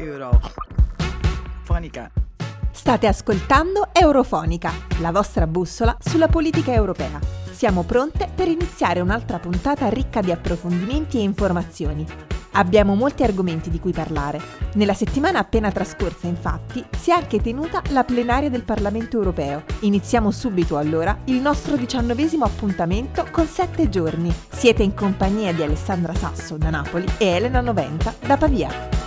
Eurofonica. State ascoltando Eurofonica, la vostra bussola sulla politica europea. Siamo pronte per iniziare un'altra puntata ricca di approfondimenti e informazioni. Abbiamo molti argomenti di cui parlare. Nella settimana appena trascorsa, infatti, si è anche tenuta la plenaria del Parlamento europeo. Iniziamo subito allora il nostro diciannovesimo appuntamento con sette giorni. Siete in compagnia di Alessandra Sasso da Napoli e Elena Noventa da Pavia.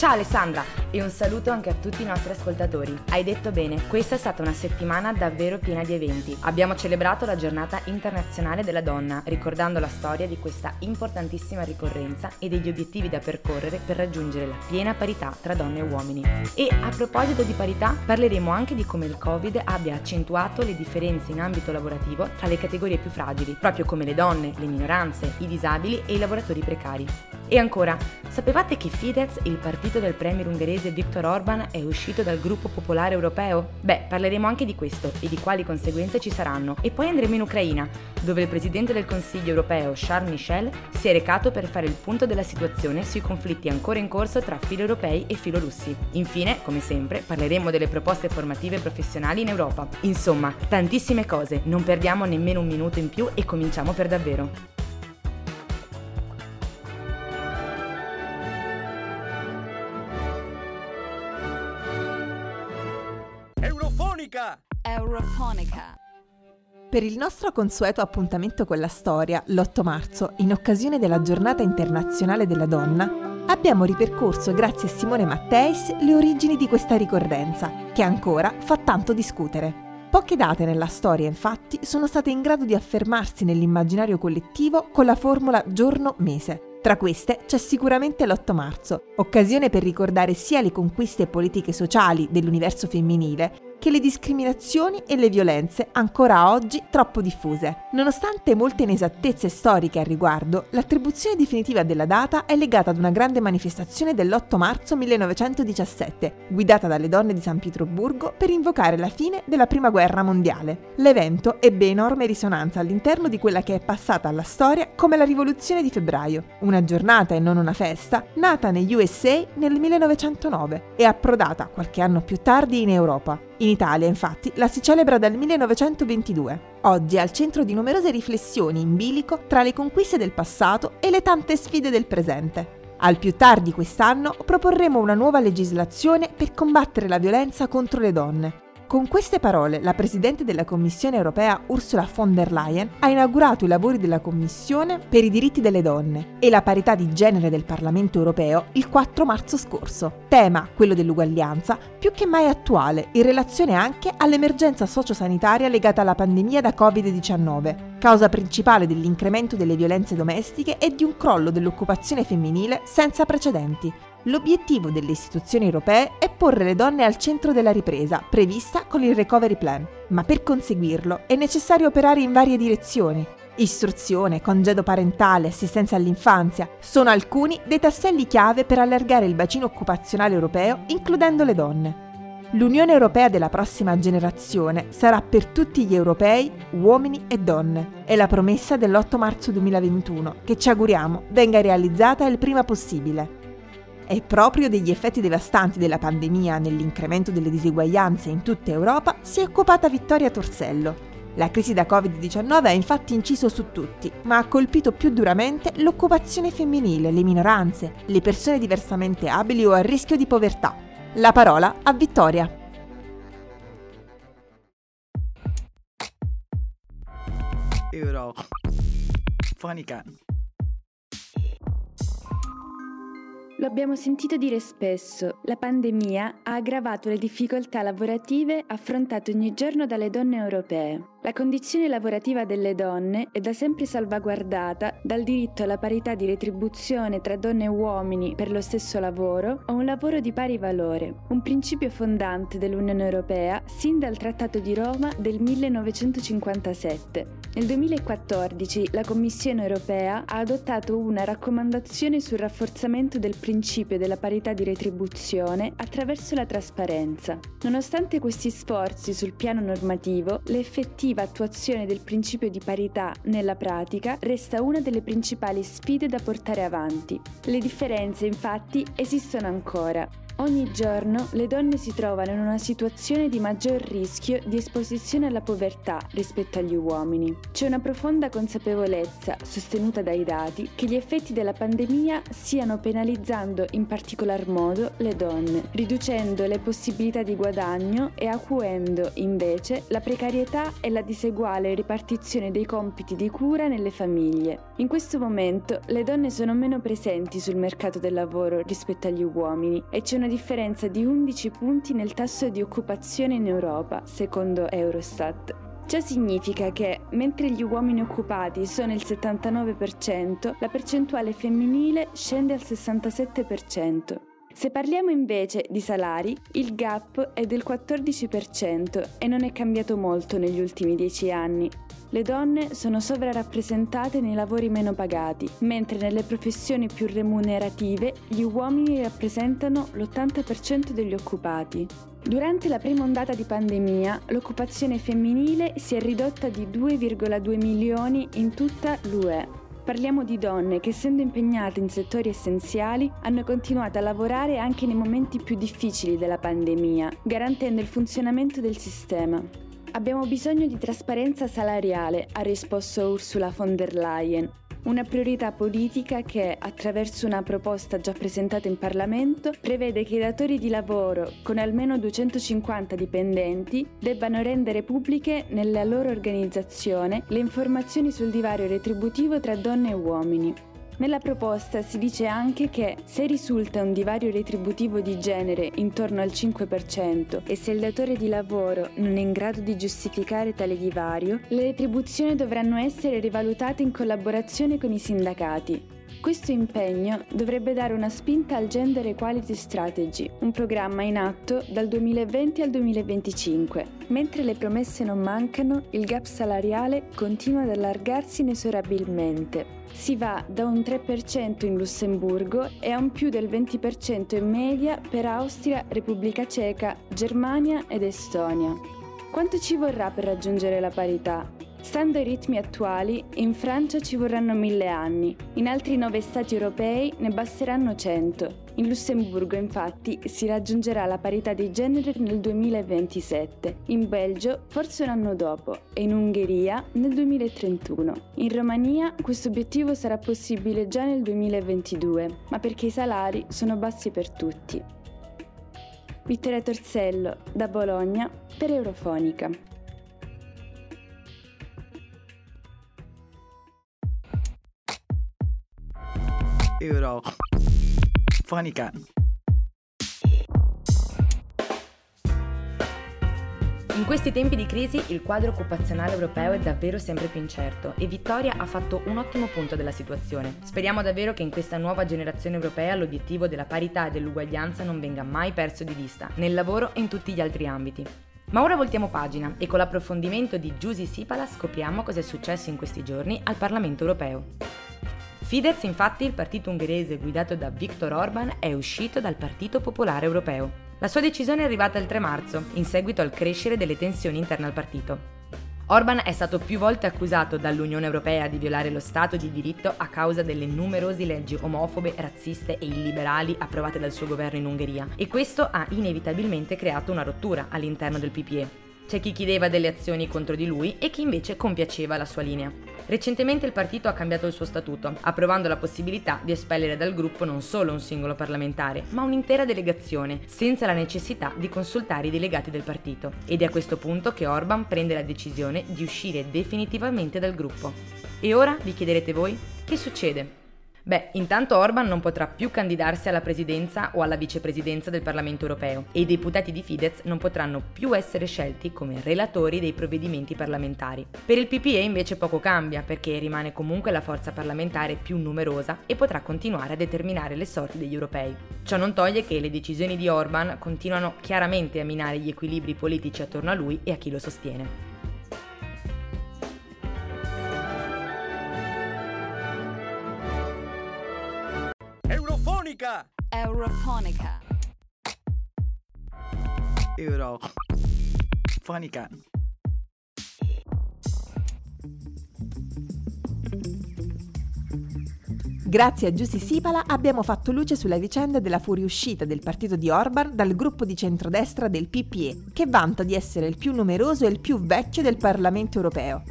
Ciao Alessandra e un saluto anche a tutti i nostri ascoltatori. Hai detto bene, questa è stata una settimana davvero piena di eventi. Abbiamo celebrato la giornata internazionale della donna, ricordando la storia di questa importantissima ricorrenza e degli obiettivi da percorrere per raggiungere la piena parità tra donne e uomini. E a proposito di parità, parleremo anche di come il Covid abbia accentuato le differenze in ambito lavorativo tra le categorie più fragili, proprio come le donne, le minoranze, i disabili e i lavoratori precari. E ancora, sapevate che Fidesz, il partito del premier ungherese Viktor Orban, è uscito dal gruppo popolare europeo? Beh, parleremo anche di questo e di quali conseguenze ci saranno. E poi andremo in Ucraina, dove il presidente del Consiglio europeo Charles Michel si è recato per fare il punto della situazione sui conflitti ancora in corso tra filo europei e filo russi. Infine, come sempre, parleremo delle proposte formative professionali in Europa. Insomma, tantissime cose, non perdiamo nemmeno un minuto in più e cominciamo per davvero. Eurofonica. Per il nostro consueto appuntamento con la storia, l'8 marzo, in occasione della Giornata internazionale della donna, abbiamo ripercorso grazie a Simone Matteis le origini di questa ricorrenza, che ancora fa tanto discutere. Poche date nella storia, infatti, sono state in grado di affermarsi nell'immaginario collettivo con la formula giorno-mese. Tra queste c'è sicuramente l'8 marzo, occasione per ricordare sia le conquiste politiche sociali dell'universo femminile, che le discriminazioni e le violenze ancora oggi troppo diffuse. Nonostante molte inesattezze storiche al riguardo, l'attribuzione definitiva della data è legata ad una grande manifestazione dell'8 marzo 1917, guidata dalle donne di San Pietroburgo per invocare la fine della Prima Guerra Mondiale. L'evento ebbe enorme risonanza all'interno di quella che è passata alla storia come la Rivoluzione di febbraio, una giornata e non una festa, nata negli USA nel 1909 e approdata qualche anno più tardi in Europa. In Italia, infatti, la si celebra dal 1922. Oggi è al centro di numerose riflessioni in bilico tra le conquiste del passato e le tante sfide del presente. Al più tardi quest'anno proporremo una nuova legislazione per combattere la violenza contro le donne, con queste parole, la Presidente della Commissione europea Ursula von der Leyen ha inaugurato i lavori della Commissione per i diritti delle donne e la parità di genere del Parlamento europeo il 4 marzo scorso. Tema, quello dell'uguaglianza, più che mai attuale in relazione anche all'emergenza sociosanitaria legata alla pandemia da Covid-19, causa principale dell'incremento delle violenze domestiche e di un crollo dell'occupazione femminile senza precedenti, L'obiettivo delle istituzioni europee è porre le donne al centro della ripresa, prevista con il Recovery Plan, ma per conseguirlo è necessario operare in varie direzioni. Istruzione, congedo parentale, assistenza all'infanzia sono alcuni dei tasselli chiave per allargare il bacino occupazionale europeo, includendo le donne. L'Unione Europea della prossima generazione sarà per tutti gli europei, uomini e donne. È la promessa dell'8 marzo 2021 che ci auguriamo venga realizzata il prima possibile. E proprio degli effetti devastanti della pandemia nell'incremento delle diseguaglianze in tutta Europa si è occupata Vittoria Torsello. La crisi da Covid-19 ha infatti inciso su tutti, ma ha colpito più duramente l'occupazione femminile, le minoranze, le persone diversamente abili o a rischio di povertà. La parola a Vittoria. Euro. Fonica. Lo abbiamo sentito dire spesso, la pandemia ha aggravato le difficoltà lavorative affrontate ogni giorno dalle donne europee. La condizione lavorativa delle donne è da sempre salvaguardata dal diritto alla parità di retribuzione tra donne e uomini per lo stesso lavoro o un lavoro di pari valore, un principio fondante dell'Unione Europea sin dal Trattato di Roma del 1957. Nel 2014 la Commissione europea ha adottato una raccomandazione sul rafforzamento del principio della parità di retribuzione attraverso la trasparenza. Nonostante questi sforzi sul piano normativo, l'effettiva attuazione del principio di parità nella pratica resta una delle principali sfide da portare avanti. Le differenze infatti esistono ancora. Ogni giorno le donne si trovano in una situazione di maggior rischio di esposizione alla povertà rispetto agli uomini. C'è una profonda consapevolezza, sostenuta dai dati, che gli effetti della pandemia stiano penalizzando in particolar modo le donne, riducendo le possibilità di guadagno e acuendo invece la precarietà e la diseguale ripartizione dei compiti di cura nelle famiglie. In questo momento le donne sono meno presenti sul mercato del lavoro rispetto agli uomini e c'è una differenza di 11 punti nel tasso di occupazione in Europa, secondo Eurostat. Ciò significa che, mentre gli uomini occupati sono il 79%, la percentuale femminile scende al 67%. Se parliamo invece di salari, il gap è del 14% e non è cambiato molto negli ultimi 10 anni. Le donne sono sovrarappresentate nei lavori meno pagati, mentre nelle professioni più remunerative gli uomini rappresentano l'80% degli occupati. Durante la prima ondata di pandemia, l'occupazione femminile si è ridotta di 2,2 milioni in tutta l'UE. Parliamo di donne che, essendo impegnate in settori essenziali, hanno continuato a lavorare anche nei momenti più difficili della pandemia, garantendo il funzionamento del sistema. Abbiamo bisogno di trasparenza salariale, ha risposto Ursula von der Leyen, una priorità politica che, attraverso una proposta già presentata in Parlamento, prevede che i datori di lavoro con almeno 250 dipendenti debbano rendere pubbliche nella loro organizzazione le informazioni sul divario retributivo tra donne e uomini. Nella proposta si dice anche che se risulta un divario retributivo di genere intorno al 5% e se il datore di lavoro non è in grado di giustificare tale divario, le retribuzioni dovranno essere rivalutate in collaborazione con i sindacati. Questo impegno dovrebbe dare una spinta al Gender Equality Strategy, un programma in atto dal 2020 al 2025. Mentre le promesse non mancano, il gap salariale continua ad allargarsi inesorabilmente. Si va da un 3% in Lussemburgo e a un più del 20% in media per Austria, Repubblica Ceca, Germania ed Estonia. Quanto ci vorrà per raggiungere la parità? Stando ai ritmi attuali, in Francia ci vorranno mille anni, in altri nove stati europei ne basteranno cento. In Lussemburgo, infatti, si raggiungerà la parità di genere nel 2027, in Belgio forse un anno dopo e in Ungheria nel 2031. In Romania questo obiettivo sarà possibile già nel 2022, ma perché i salari sono bassi per tutti. Vittoria Torsello, da Bologna, per Eurofonica. Euro. Fonica. In questi tempi di crisi il quadro occupazionale europeo è davvero sempre più incerto e Vittoria ha fatto un ottimo punto della situazione. Speriamo davvero che in questa nuova generazione europea l'obiettivo della parità e dell'uguaglianza non venga mai perso di vista, nel lavoro e in tutti gli altri ambiti. Ma ora voltiamo pagina e con l'approfondimento di Giusy Sipala scopriamo cosa è successo in questi giorni al Parlamento europeo. Fidesz, infatti, il partito ungherese guidato da Viktor Orban, è uscito dal Partito Popolare Europeo. La sua decisione è arrivata il 3 marzo, in seguito al crescere delle tensioni interne al partito. Orban è stato più volte accusato dall'Unione Europea di violare lo Stato di diritto a causa delle numerose leggi omofobe, razziste e illiberali approvate dal suo governo in Ungheria e questo ha inevitabilmente creato una rottura all'interno del PPE. C'è chi chiedeva delle azioni contro di lui e chi invece compiaceva la sua linea. Recentemente il partito ha cambiato il suo statuto, approvando la possibilità di espellere dal gruppo non solo un singolo parlamentare, ma un'intera delegazione, senza la necessità di consultare i delegati del partito. Ed è a questo punto che Orban prende la decisione di uscire definitivamente dal gruppo. E ora vi chiederete voi? Che succede? Beh, intanto Orban non potrà più candidarsi alla presidenza o alla vicepresidenza del Parlamento europeo e i deputati di Fidesz non potranno più essere scelti come relatori dei provvedimenti parlamentari. Per il PPE invece poco cambia perché rimane comunque la forza parlamentare più numerosa e potrà continuare a determinare le sorti degli europei. Ciò non toglie che le decisioni di Orban continuano chiaramente a minare gli equilibri politici attorno a lui e a chi lo sostiene. Eurofonica! Eurofonica. Eurofonica. Grazie a Giussi Sipala abbiamo fatto luce sulla vicenda della fuoriuscita del partito di Orban dal gruppo di centrodestra del PPE, che vanta di essere il più numeroso e il più vecchio del Parlamento europeo.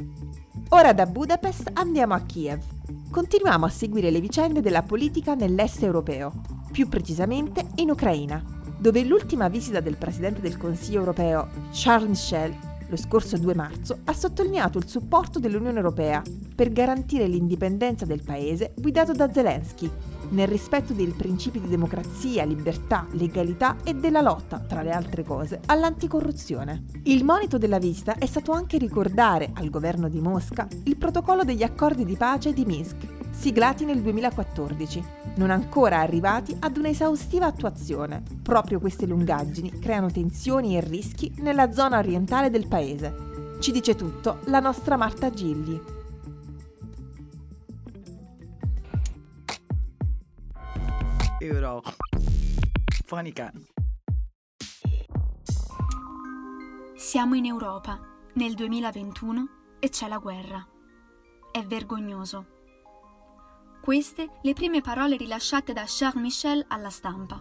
Ora da Budapest andiamo a Kiev. Continuiamo a seguire le vicende della politica nell'est europeo, più precisamente in Ucraina, dove l'ultima visita del Presidente del Consiglio europeo, Charles Michel, lo scorso 2 marzo, ha sottolineato il supporto dell'Unione Europea per garantire l'indipendenza del paese guidato da Zelensky, nel rispetto dei principi di democrazia, libertà, legalità e della lotta, tra le altre cose, all'anticorruzione. Il monito della visita è stato anche ricordare al governo di Mosca il protocollo degli accordi di pace di Minsk siglati nel 2014, non ancora arrivati ad un'esaustiva attuazione. Proprio queste lungaggini creano tensioni e rischi nella zona orientale del paese. Ci dice tutto la nostra Marta Gigli. Euro. Fonica. Siamo in Europa, nel 2021, e c'è la guerra. È vergognoso. Queste le prime parole rilasciate da Charles Michel alla stampa.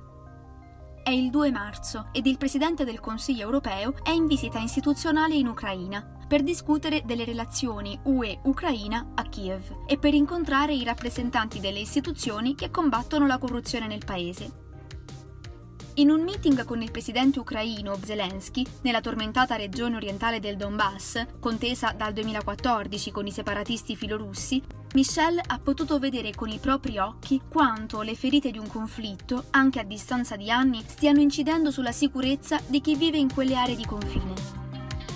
È il 2 marzo ed il Presidente del Consiglio europeo è in visita istituzionale in Ucraina per discutere delle relazioni UE-Ucraina a Kiev e per incontrare i rappresentanti delle istituzioni che combattono la corruzione nel paese. In un meeting con il presidente ucraino Zelensky, nella tormentata regione orientale del Donbass, contesa dal 2014 con i separatisti filorussi, Michel ha potuto vedere con i propri occhi quanto le ferite di un conflitto, anche a distanza di anni, stiano incidendo sulla sicurezza di chi vive in quelle aree di confine.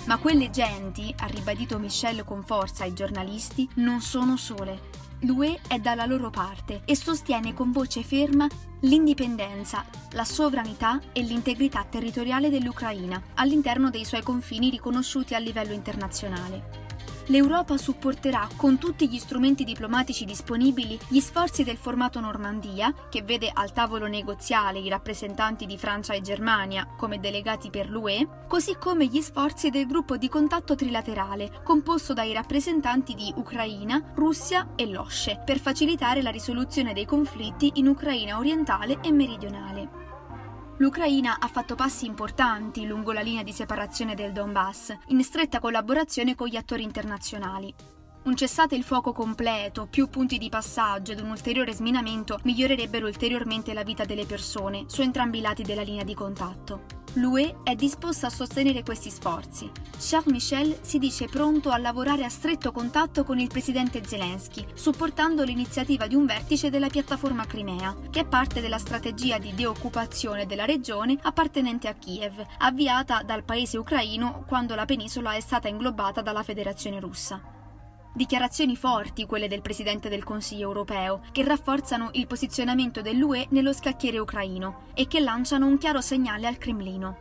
Ma quelle genti, ha ribadito Michel con forza ai giornalisti, non sono sole. L'UE è dalla loro parte e sostiene con voce ferma l'indipendenza, la sovranità e l'integrità territoriale dell'Ucraina all'interno dei suoi confini riconosciuti a livello internazionale l'Europa supporterà con tutti gli strumenti diplomatici disponibili gli sforzi del formato Normandia, che vede al tavolo negoziale i rappresentanti di Francia e Germania come delegati per l'UE, così come gli sforzi del gruppo di contatto trilaterale, composto dai rappresentanti di Ucraina, Russia e l'OSCE, per facilitare la risoluzione dei conflitti in Ucraina orientale e meridionale. L'Ucraina ha fatto passi importanti lungo la linea di separazione del Donbass, in stretta collaborazione con gli attori internazionali. Un cessate il fuoco completo, più punti di passaggio ed un ulteriore sminamento migliorerebbero ulteriormente la vita delle persone su entrambi i lati della linea di contatto. L'UE è disposta a sostenere questi sforzi. Charles Michel si dice pronto a lavorare a stretto contatto con il presidente Zelensky, supportando l'iniziativa di un vertice della piattaforma Crimea, che è parte della strategia di deoccupazione della regione appartenente a Kiev, avviata dal paese ucraino quando la penisola è stata inglobata dalla Federazione russa. Dichiarazioni forti quelle del Presidente del Consiglio europeo, che rafforzano il posizionamento dell'UE nello scacchiere ucraino e che lanciano un chiaro segnale al Cremlino.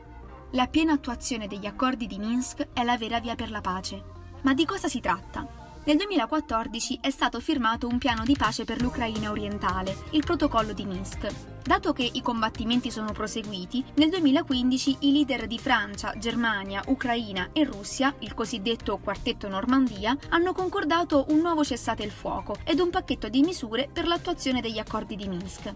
La piena attuazione degli accordi di Minsk è la vera via per la pace. Ma di cosa si tratta? Nel 2014 è stato firmato un piano di pace per l'Ucraina orientale, il protocollo di Minsk. Dato che i combattimenti sono proseguiti, nel 2015 i leader di Francia, Germania, Ucraina e Russia, il cosiddetto Quartetto Normandia, hanno concordato un nuovo cessate il fuoco ed un pacchetto di misure per l'attuazione degli accordi di Minsk.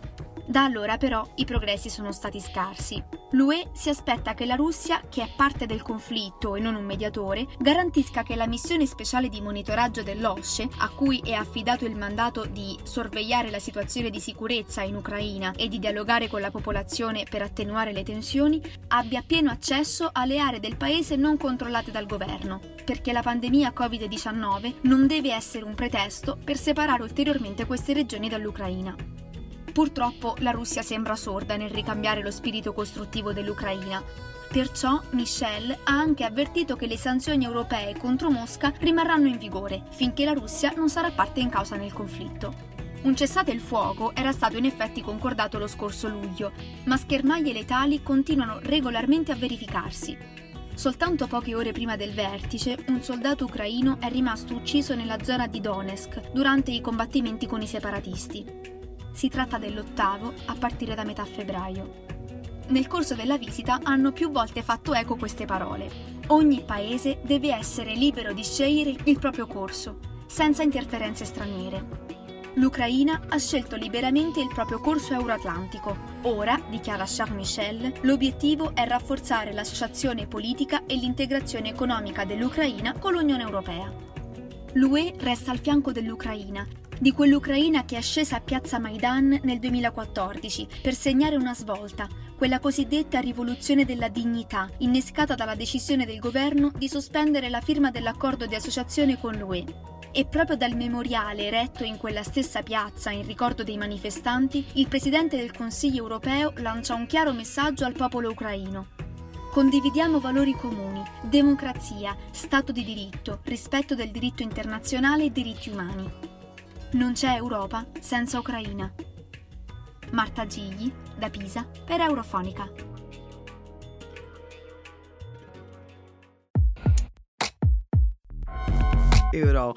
Da allora però i progressi sono stati scarsi. L'UE si aspetta che la Russia, che è parte del conflitto e non un mediatore, garantisca che la missione speciale di monitoraggio dell'OSCE, a cui è affidato il mandato di sorvegliare la situazione di sicurezza in Ucraina e di dialogare con la popolazione per attenuare le tensioni, abbia pieno accesso alle aree del paese non controllate dal governo, perché la pandemia Covid-19 non deve essere un pretesto per separare ulteriormente queste regioni dall'Ucraina. Purtroppo la Russia sembra sorda nel ricambiare lo spirito costruttivo dell'Ucraina. Perciò Michel ha anche avvertito che le sanzioni europee contro Mosca rimarranno in vigore finché la Russia non sarà parte in causa nel conflitto. Un cessate il fuoco era stato in effetti concordato lo scorso luglio, ma schermaglie letali continuano regolarmente a verificarsi. Soltanto poche ore prima del vertice, un soldato ucraino è rimasto ucciso nella zona di Donetsk durante i combattimenti con i separatisti. Si tratta dell'ottavo a partire da metà febbraio. Nel corso della visita hanno più volte fatto eco queste parole. Ogni paese deve essere libero di scegliere il proprio corso, senza interferenze straniere. L'Ucraina ha scelto liberamente il proprio corso euroatlantico. Ora, dichiara Charles Michel, l'obiettivo è rafforzare l'associazione politica e l'integrazione economica dell'Ucraina con l'Unione Europea. L'UE resta al fianco dell'Ucraina, di quell'Ucraina che è scesa a piazza Maidan nel 2014 per segnare una svolta, quella cosiddetta rivoluzione della dignità, innescata dalla decisione del governo di sospendere la firma dell'accordo di associazione con l'UE e proprio dal memoriale eretto in quella stessa piazza in ricordo dei manifestanti, il Presidente del Consiglio europeo lancia un chiaro messaggio al popolo ucraino. Condividiamo valori comuni, democrazia, Stato di diritto, rispetto del diritto internazionale e diritti umani. Non c'è Europa senza Ucraina. Marta Gigli, da Pisa, per Eurofonica. Euro.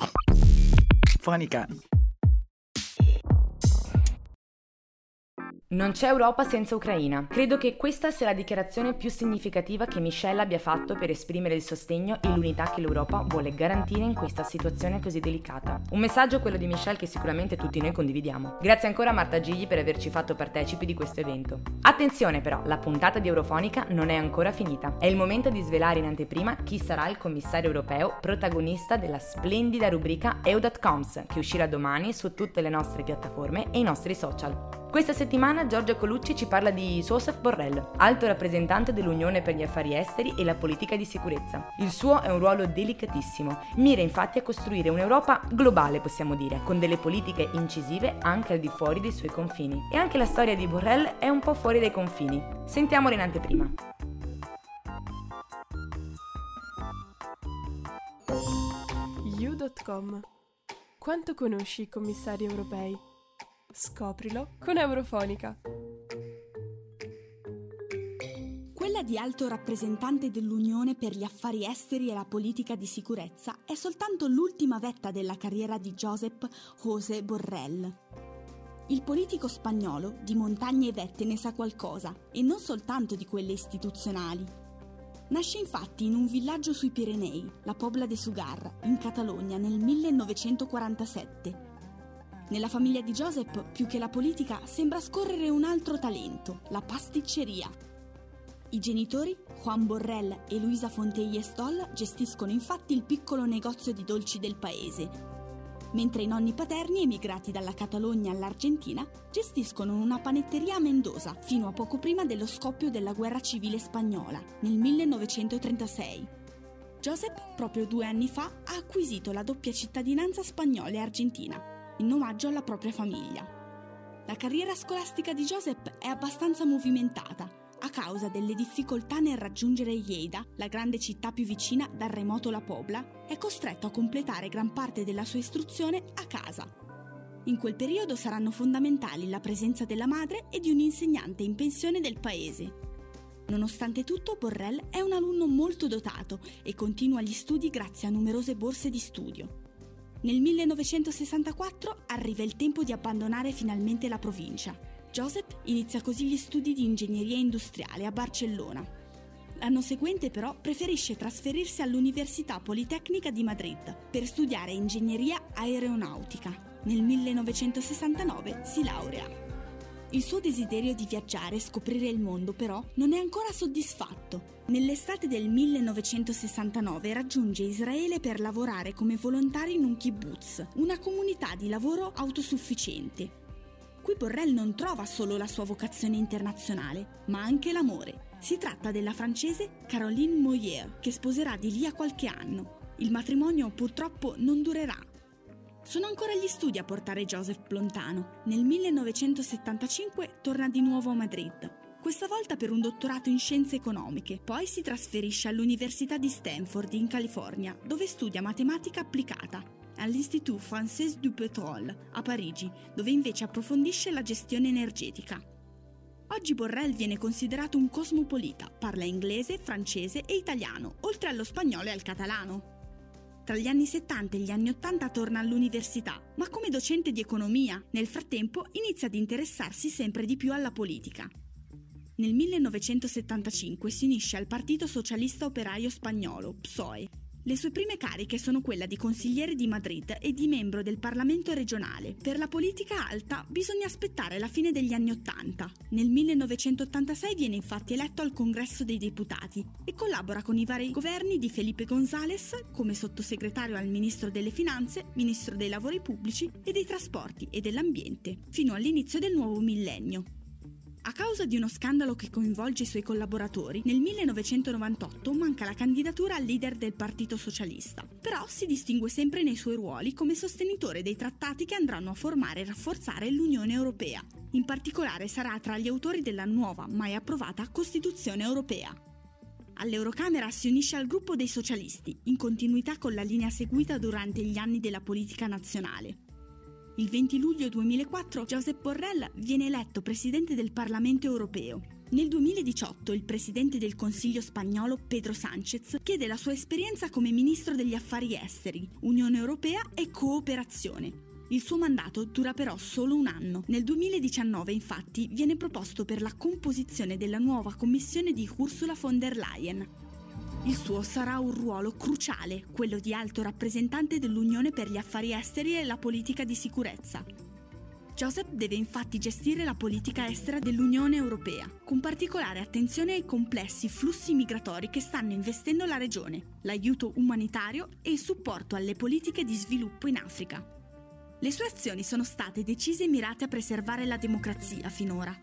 Fonica. Non c'è Europa senza Ucraina. Credo che questa sia la dichiarazione più significativa che Michelle abbia fatto per esprimere il sostegno e l'unità che l'Europa vuole garantire in questa situazione così delicata. Un messaggio quello di Michelle che sicuramente tutti noi condividiamo. Grazie ancora a Marta Gigli per averci fatto partecipi di questo evento. Attenzione però, la puntata di Eurofonica non è ancora finita. È il momento di svelare in anteprima chi sarà il commissario europeo protagonista della splendida rubrica EU.coms che uscirà domani su tutte le nostre piattaforme e i nostri social. Questa settimana Giorgia Colucci ci parla di Joseph Borrell, alto rappresentante dell'Unione per gli affari esteri e la politica di sicurezza. Il suo è un ruolo delicatissimo, mira infatti a costruire un'Europa globale, possiamo dire, con delle politiche incisive anche al di fuori dei suoi confini. E anche la storia di Borrell è un po' fuori dai confini. Sentiamola in anteprima. You.com Quanto conosci i commissari europei? Scoprilo con Eurofonica. Quella di alto rappresentante dell'Unione per gli affari esteri e la politica di sicurezza è soltanto l'ultima vetta della carriera di Josep José Borrell. Il politico spagnolo di montagne e vette ne sa qualcosa, e non soltanto di quelle istituzionali. Nasce infatti in un villaggio sui Pirenei, la Pobla de Sugar, in Catalogna nel 1947 nella famiglia di Joseph, più che la politica, sembra scorrere un altro talento, la pasticceria. I genitori, Juan Borrell e Luisa Fontei Stoll, gestiscono infatti il piccolo negozio di dolci del paese, mentre i nonni paterni, emigrati dalla Catalogna all'Argentina, gestiscono una panetteria a Mendoza fino a poco prima dello scoppio della guerra civile spagnola, nel 1936. Joseph, proprio due anni fa, ha acquisito la doppia cittadinanza spagnola e argentina in omaggio alla propria famiglia. La carriera scolastica di Joseph è abbastanza movimentata a causa delle difficoltà nel raggiungere Lleida, la grande città più vicina dal remoto La Pobla, è costretto a completare gran parte della sua istruzione a casa. In quel periodo saranno fondamentali la presenza della madre e di un insegnante in pensione del paese. Nonostante tutto, Borrell è un alunno molto dotato e continua gli studi grazie a numerose borse di studio. Nel 1964 arriva il tempo di abbandonare finalmente la provincia. Joseph inizia così gli studi di ingegneria industriale a Barcellona. L'anno seguente però preferisce trasferirsi all'Università Politecnica di Madrid per studiare ingegneria aeronautica. Nel 1969 si laurea. Il suo desiderio di viaggiare e scoprire il mondo però non è ancora soddisfatto. Nell'estate del 1969 raggiunge Israele per lavorare come volontario in un kibbutz, una comunità di lavoro autosufficiente. Qui Borrell non trova solo la sua vocazione internazionale, ma anche l'amore. Si tratta della francese Caroline Moyer, che sposerà di lì a qualche anno. Il matrimonio purtroppo non durerà sono ancora gli studi a portare Joseph lontano. Nel 1975 torna di nuovo a Madrid, questa volta per un dottorato in scienze economiche. Poi si trasferisce all'Università di Stanford in California, dove studia matematica applicata, all'Institut Français du Pétrole a Parigi, dove invece approfondisce la gestione energetica. Oggi Borrell viene considerato un cosmopolita, parla inglese, francese e italiano, oltre allo spagnolo e al catalano. tra gli anni 70 e gli anni 80 torna all'università, ma come docente di economia. Nel frattempo inizia ad interessarsi sempre di più alla politica. Nel 1975 si unisce al Partito Socialista Operaio Spagnolo, PSOE, le sue prime cariche sono quella di consigliere di Madrid e di membro del Parlamento regionale. Per la politica alta bisogna aspettare la fine degli anni Ottanta. Nel 1986 viene infatti eletto al Congresso dei Deputati e collabora con i vari governi di Felipe González come sottosegretario al Ministro delle Finanze, Ministro dei Lavori Pubblici e dei Trasporti e dell'Ambiente, fino all'inizio del nuovo millennio. A causa di uno scandalo che coinvolge i suoi collaboratori, nel 1998 manca la candidatura al leader del Partito Socialista, però si distingue sempre nei suoi ruoli come sostenitore dei trattati che andranno a formare e rafforzare l'Unione Europea. In particolare sarà tra gli autori della nuova, mai approvata, Costituzione Europea. All'Eurocamera si unisce al gruppo dei socialisti, in continuità con la linea seguita durante gli anni della politica nazionale. Il 20 luglio 2004 Josep Borrell viene eletto presidente del Parlamento europeo. Nel 2018 il presidente del Consiglio spagnolo Pedro Sánchez chiede la sua esperienza come ministro degli affari esteri, Unione Europea e cooperazione. Il suo mandato dura però solo un anno. Nel 2019 infatti viene proposto per la composizione della nuova commissione di Ursula von der Leyen, il suo sarà un ruolo cruciale, quello di alto rappresentante dell'Unione per gli affari esteri e la politica di sicurezza. Joseph deve infatti gestire la politica estera dell'Unione Europea, con particolare attenzione ai complessi flussi migratori che stanno investendo la regione, l'aiuto umanitario e il supporto alle politiche di sviluppo in Africa. Le sue azioni sono state decise e mirate a preservare la democrazia finora,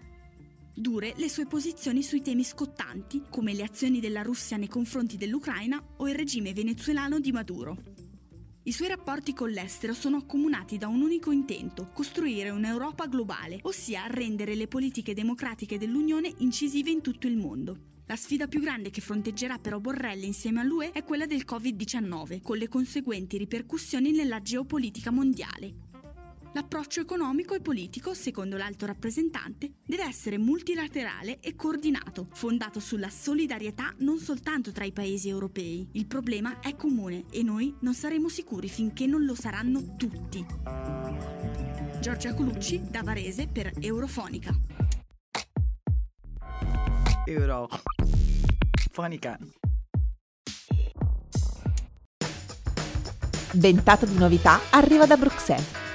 dure le sue posizioni sui temi scottanti, come le azioni della Russia nei confronti dell'Ucraina o il regime venezuelano di Maduro. I suoi rapporti con l'estero sono accomunati da un unico intento, costruire un'Europa globale, ossia rendere le politiche democratiche dell'Unione incisive in tutto il mondo. La sfida più grande che fronteggerà però Borrell insieme a lui è quella del Covid-19, con le conseguenti ripercussioni nella geopolitica mondiale. L'approccio economico e politico, secondo l'alto rappresentante, deve essere multilaterale e coordinato, fondato sulla solidarietà non soltanto tra i paesi europei. Il problema è comune e noi non saremo sicuri finché non lo saranno tutti. Giorgia Colucci da Varese per Eurofonica. Eurofonica. Ventato di novità arriva da Bruxelles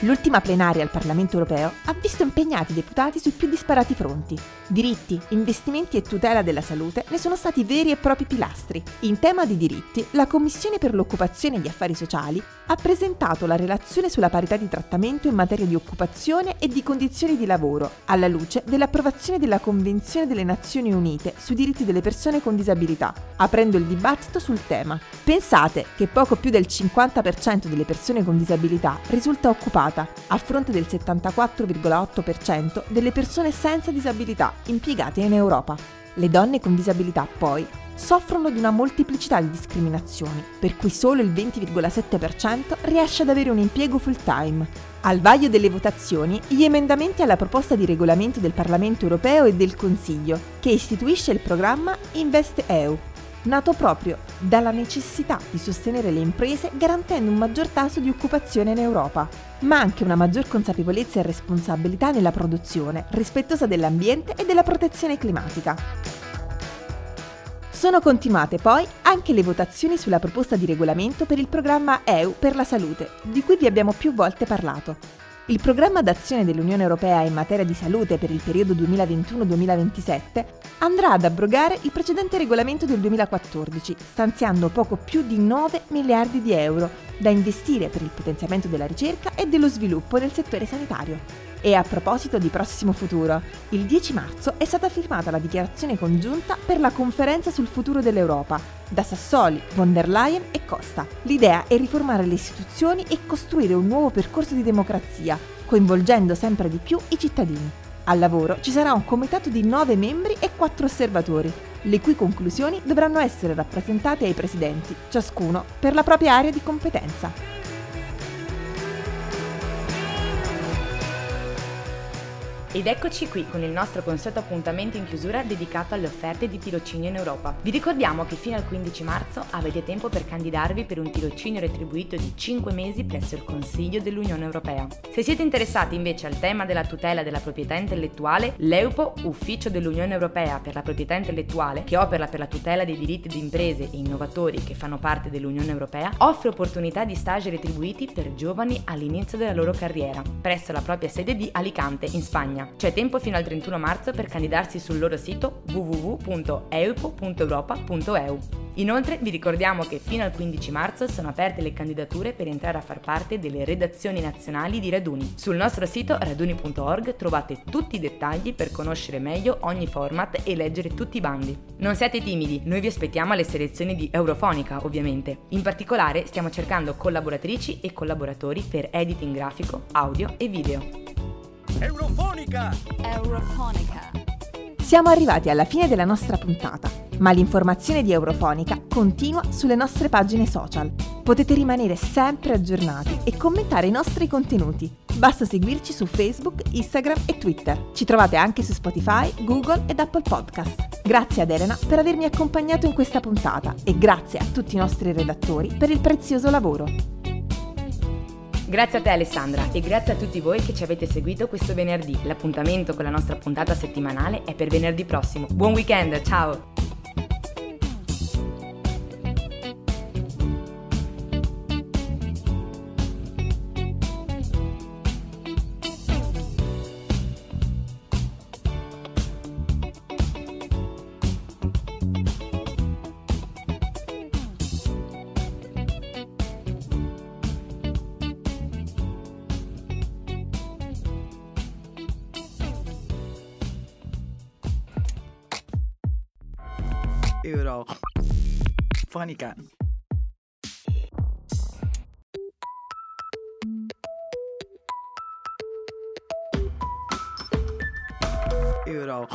L'ultima plenaria al Parlamento europeo ha visto impegnati i deputati sui più disparati fronti. Diritti, investimenti e tutela della salute ne sono stati veri e propri pilastri. In tema di diritti, la Commissione per l'occupazione e gli affari sociali ha presentato la relazione sulla parità di trattamento in materia di occupazione e di condizioni di lavoro, alla luce dell'approvazione della Convenzione delle Nazioni Unite sui diritti delle persone con disabilità, aprendo il dibattito sul tema. Pensate che poco più del 50% delle persone con disabilità risulta occupata occupata, a fronte del 74,8% delle persone senza disabilità impiegate in Europa. Le donne con disabilità, poi, soffrono di una molteplicità di discriminazioni, per cui solo il 20,7% riesce ad avere un impiego full time. Al vaglio delle votazioni, gli emendamenti alla proposta di regolamento del Parlamento europeo e del Consiglio, che istituisce il programma Invest EU, nato proprio dalla necessità di sostenere le imprese garantendo un maggior tasso di occupazione in Europa, ma anche una maggior consapevolezza e responsabilità nella produzione, rispettosa dell'ambiente e della protezione climatica. Sono continuate poi anche le votazioni sulla proposta di regolamento per il programma EU per la salute, di cui vi abbiamo più volte parlato, il programma d'azione dell'Unione Europea in materia di salute per il periodo 2021-2027 andrà ad abrogare il precedente regolamento del 2014, stanziando poco più di 9 miliardi di euro da investire per il potenziamento della ricerca e dello sviluppo nel settore sanitario. E a proposito di prossimo futuro, il 10 marzo è stata firmata la dichiarazione congiunta per la conferenza sul futuro dell'Europa, da Sassoli, von der Leyen e Costa. L'idea è riformare le istituzioni e costruire un nuovo percorso di democrazia, coinvolgendo sempre di più i cittadini. Al lavoro ci sarà un comitato di 9 membri e 4 osservatori, le cui conclusioni dovranno essere rappresentate ai presidenti, ciascuno per la propria area di competenza. Ed eccoci qui con il nostro consueto appuntamento in chiusura dedicato alle offerte di tirocinio in Europa. Vi ricordiamo che fino al 15 marzo avete tempo per candidarvi per un tirocinio retribuito di 5 mesi presso il Consiglio dell'Unione Europea. Se siete interessati invece al tema della tutela della proprietà intellettuale, l'EUPO, Ufficio dell'Unione Europea per la proprietà intellettuale, che opera per la tutela dei diritti di imprese e innovatori che fanno parte dell'Unione Europea, offre opportunità di stage retribuiti per giovani all'inizio della loro carriera, presso la propria sede di Alicante, in Spagna. C'è tempo fino al 31 marzo per candidarsi sul loro sito www.eupo.europa.eu. Inoltre vi ricordiamo che fino al 15 marzo sono aperte le candidature per entrare a far parte delle redazioni nazionali di Raduni. Sul nostro sito raduni.org trovate tutti i dettagli per conoscere meglio ogni format e leggere tutti i bandi. Non siate timidi, noi vi aspettiamo alle selezioni di Eurofonica ovviamente. In particolare stiamo cercando collaboratrici e collaboratori per editing grafico, audio e video. Eurofonica! Eurofonica. Siamo arrivati alla fine della nostra puntata, ma l'informazione di Eurofonica continua sulle nostre pagine social. Potete rimanere sempre aggiornati e commentare i nostri contenuti. Basta seguirci su Facebook, Instagram e Twitter. Ci trovate anche su Spotify, Google ed Apple Podcast. Grazie ad Elena per avermi accompagnato in questa puntata e grazie a tutti i nostri redattori per il prezioso lavoro. Grazie a te Alessandra e grazie a tutti voi che ci avete seguito questo venerdì. L'appuntamento con la nostra puntata settimanale è per venerdì prossimo. Buon weekend, ciao! Fonica. Euro.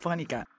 Fonica.